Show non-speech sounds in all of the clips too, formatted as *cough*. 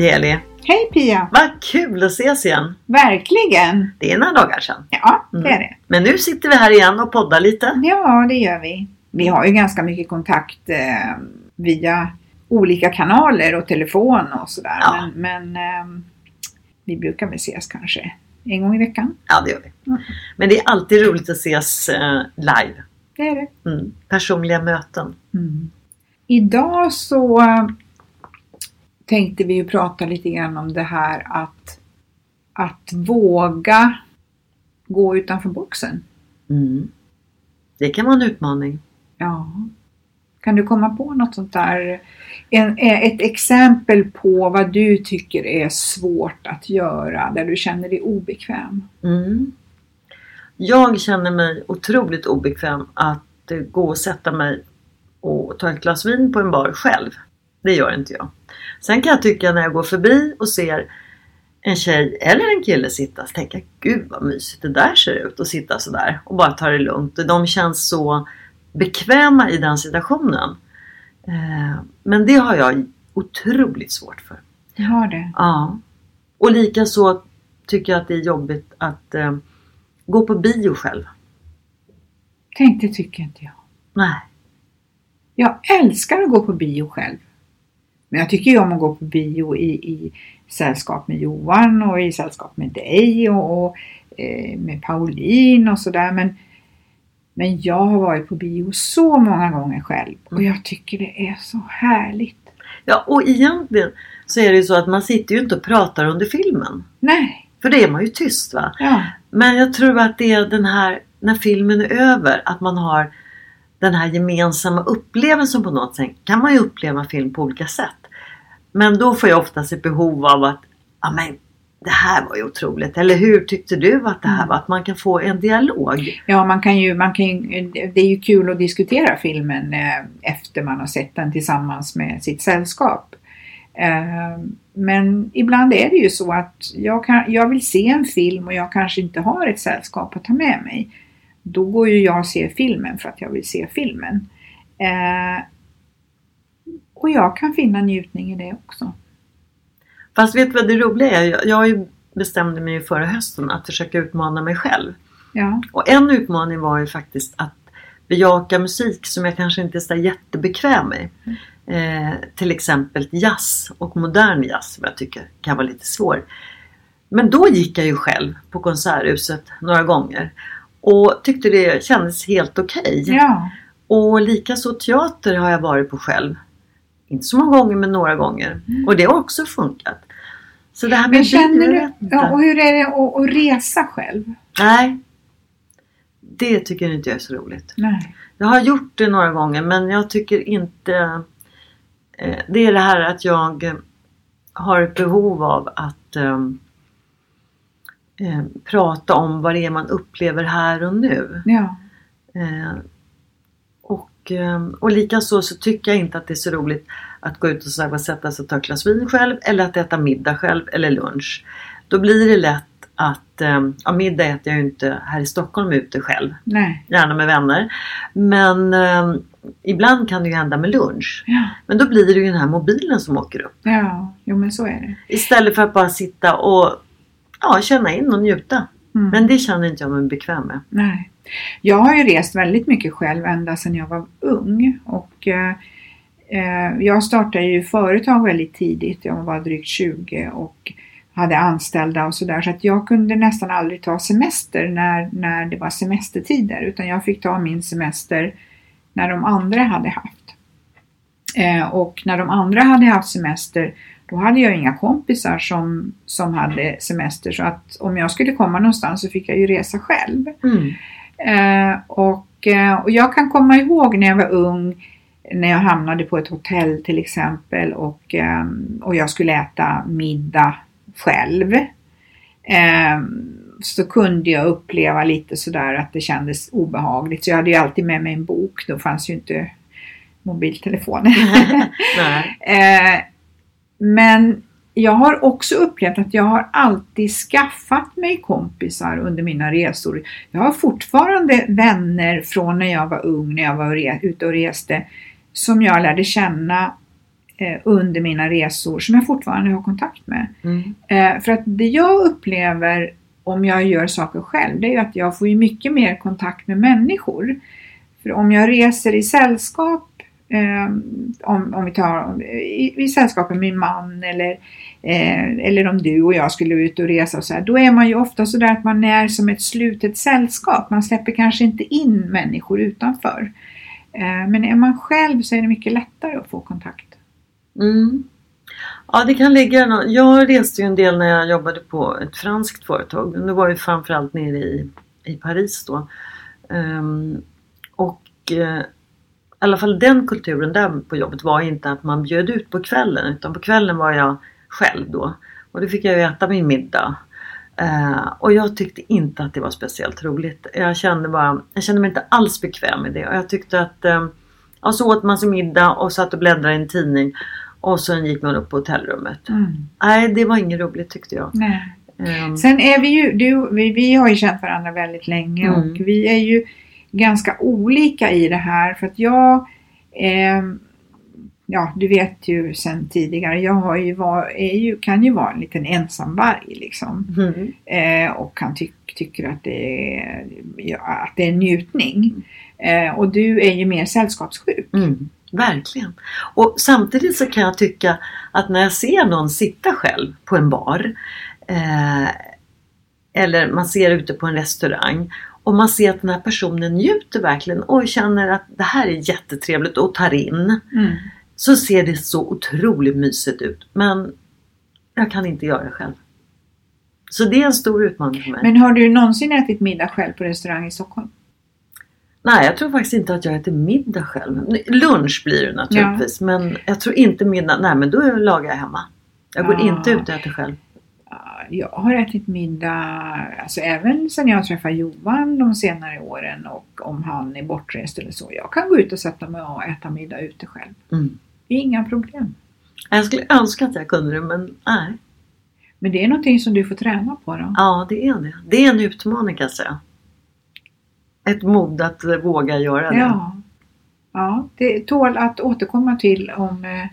Hej Eli! Hej Pia! Vad kul att ses igen! Verkligen! Det är några dagar sedan. Ja, det Mm. är det. Men nu sitter vi här igen och poddar lite. Ja, det gör vi. Vi har ju ganska mycket kontakt eh, via olika kanaler och telefon och sådär. Ja. Men, men eh, vi brukar väl ses kanske en gång i veckan. Ja, det gör vi. Mm. Men det är alltid roligt att ses eh, live. Det är det. Mm. Personliga möten. Mm. Idag så tänkte vi ju prata lite grann om det här att, att våga gå utanför boxen. Mm. Det kan vara en utmaning. Ja. Kan du komma på något sånt där? En, eh, ett exempel på vad du tycker är svårt att göra, där du känner dig obekväm? Mm. Jag känner mig otroligt obekväm att gå och sätta mig och ta ett glas vin på en bar själv. Det gör inte jag. Sen kan jag tycka när jag går förbi och ser en tjej eller en kille sitta så tänker jag gud vad mysigt det där ser ut att sitta sådär och bara ta det lugnt. De känns så bekväma i den situationen. Eh, Men det har jag otroligt svårt för. Jag har det. Ja. Och likaså tycker jag att det är jobbigt att eh, gå på bio själv. Tänk, det tycker inte jag. Nej. Jag älskar att gå på bio själv. Men jag tycker ju om att gå på bio i, i sällskap med Johan och i sällskap med dig och, och eh, med Pauline och sådär. Men, men jag har varit på bio så många gånger själv och jag tycker det är så härligt. Ja, och egentligen så är det ju så att man sitter ju inte och pratar under filmen. Nej, För det är man ju tyst va. ja, Men jag tror att det är den här, när filmen är över, att man har den här gemensamma upplevelsen på något sätt. Kan man ju uppleva film på olika sätt. Men då får jag oftast ett behov av att, ja men det här var ju otroligt. Eller hur tyckte du att det här var? Att man kan få en dialog. ja man kan ju, man kan ju, det är ju kul att diskutera filmen eh, efter man har sett den tillsammans med sitt sällskap. Eh, Men ibland är det ju så att jag, kan, jag vill se en film och jag kanske inte har ett sällskap att ta med mig. Då går ju jag och ser filmen för att jag vill se filmen. Och jag kan finna njutning i det också. Fast vet du vad det roliga är? Jag, bestämde mig förra hösten att försöka utmana mig själv. Ja, Och en utmaning var ju faktiskt att bejaka musik som jag kanske inte är så jättebekväm med. Eh, till exempel jazz och modern jazz som jag tycker kan vara lite svår. Men då gick jag ju själv på Konserthuset några gånger och tyckte det kändes helt okej. ja, Och likaså teater har jag varit på själv. Inte så många gånger men några gånger. Och det har också funkat. Så det här med Men känner jag du, ja, och hur är det att, att resa själv? Nej. Det tycker inte jag är så roligt. Nej. Jag har gjort det några gånger men jag tycker inte eh, Det är det här att jag eh, har ett behov av att eh, eh, prata om vad det är man upplever här och nu. Ja, Eh, och, eh, och likaså så tycker jag inte att det är så roligt att gå ut och så här, sätta sig och ta ett glas vin själv eller att äta middag själv eller lunch. Då blir det lätt att, eh, ja middag äter jag ju inte här i Stockholm ute själv, nej. gärna med vänner. Men eh, ibland kan det ju hända med lunch. Ja, Men då blir det ju den här mobilen som åker upp. ja, Jo men så är det. Istället för att bara sitta och ja, känna in och njuta. Mm. Men det känner inte jag mig bekväm med. Nej. Jag har ju rest väldigt mycket själv ända sedan jag var ung. Och eh, eh jag startade ju företag väldigt tidigt. Jag var drygt 20 och hade anställda och sådär. Så att jag kunde nästan aldrig ta semester när, när det var semestertider. Utan jag fick ta min semester när de andra hade haft. Eh, och när de andra hade haft semester då hade jag inga kompisar som, som hade semester. Så att om jag skulle komma någonstans så fick jag ju resa själv. Mm. Eh, och, eh, och jag kan komma ihåg när jag var ung när jag hamnade på ett hotell till exempel och, eh, och jag skulle äta middag själv. Så kunde jag uppleva lite sådär att det kändes obehagligt. Så jag hade ju alltid med mig en bok. Då fanns ju inte mobiltelefoner. *laughs* *laughs* Men jag har också upplevt att jag har alltid skaffat mig kompisar under mina resor. Jag har fortfarande vänner från när jag var ung, när jag var ute och reste, som jag lärde känna eh, under mina resor, som jag fortfarande har kontakt med. Mm. Eh, för att det jag upplever om jag gör saker själv, det är ju att jag får mycket mer kontakt med människor. För om jag reser i sällskap, Ehm, om, om vi tar i, i sällskap med min man eller, eh, eller om du och jag skulle ut och resa och så här, då är man ju ofta så där att man är som ett slutet sällskap. Man släpper kanske inte in människor utanför. Eh, men är man själv så är det mycket lättare att få kontakt. Mm. Ja, det kan ligga Jag reste ju en del när jag jobbade på ett franskt företag. Nu var ju framförallt nere i, i Paris då. Um, och eh, i alla fall den kulturen där på jobbet var inte att man bjöd ut på kvällen. Utan på kvällen var jag själv då. Och då fick jag äta min middag. Eh, och jag tyckte inte att det var speciellt roligt. Jag kände, bara, jag kände mig inte alls bekväm med det. Och jag tyckte att eh, ja, så åt man sin middag och satt och bläddrade i en tidning. Och sen gick man upp på hotellrummet. Nej, det var inget roligt tyckte jag. Nej. Ehm, Sen är vi ju, du, vi, vi har ju känt varandra väldigt länge Mm. och vi är ju ganska olika i det här för att jag ehm, Ja, du vet ju sen tidigare, jag ju var, ju, kan ju vara en liten ensamvarg liksom. mm, Eh, och han ty tycker att det, är, ja, att det är en njutning. Eh, och du är ju mer sällskapssjuk. mm, verkligen. Och samtidigt så kan jag tycka att när jag ser någon sitta själv på en bar. Eh, eller man ser ute på en restaurang. Och man ser att den här personen njuter verkligen och känner att det här är jättetrevligt och tar in. Mm. Så ser det så otroligt mysigt ut. Men jag kan inte göra det själv. Så det är en stor utmaning för mig. Men har du någonsin ätit middag själv på restaurang i Stockholm? Nej, jag tror faktiskt inte att jag äter middag själv. Lunch blir det naturligtvis. Men jag tror inte middag. Nej, men då lagar jag hemma. Jag går Ja. inte ut och äter själv. Ja, Jag har ätit middag, alltså även sen jag träffade Johan de senare åren och om han är bortrest eller så. Jag kan gå ut och sätta mig och äta middag ute själv. Mm. Det är inga problem. Jag skulle önska att jag kunde det, men nej. Men det är någonting som du får träna på då. Ja, det är det. Det är en utmaning kan jag säga. Ett mod att våga göra det. Ja. ja, det tål att återkomma till om eh,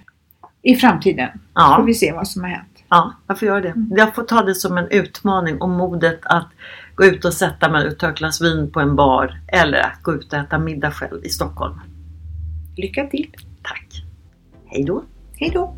i framtiden. Får Ja, vi se vad som har hänt. Ja, jag får göra det. Jag får ta det som en utmaning och modet att gå ut och sätta mig och ta ett glas vin på en bar eller att gå ut och äta middag själv i Stockholm. Lycka till! Tack! Hej då! Hej då!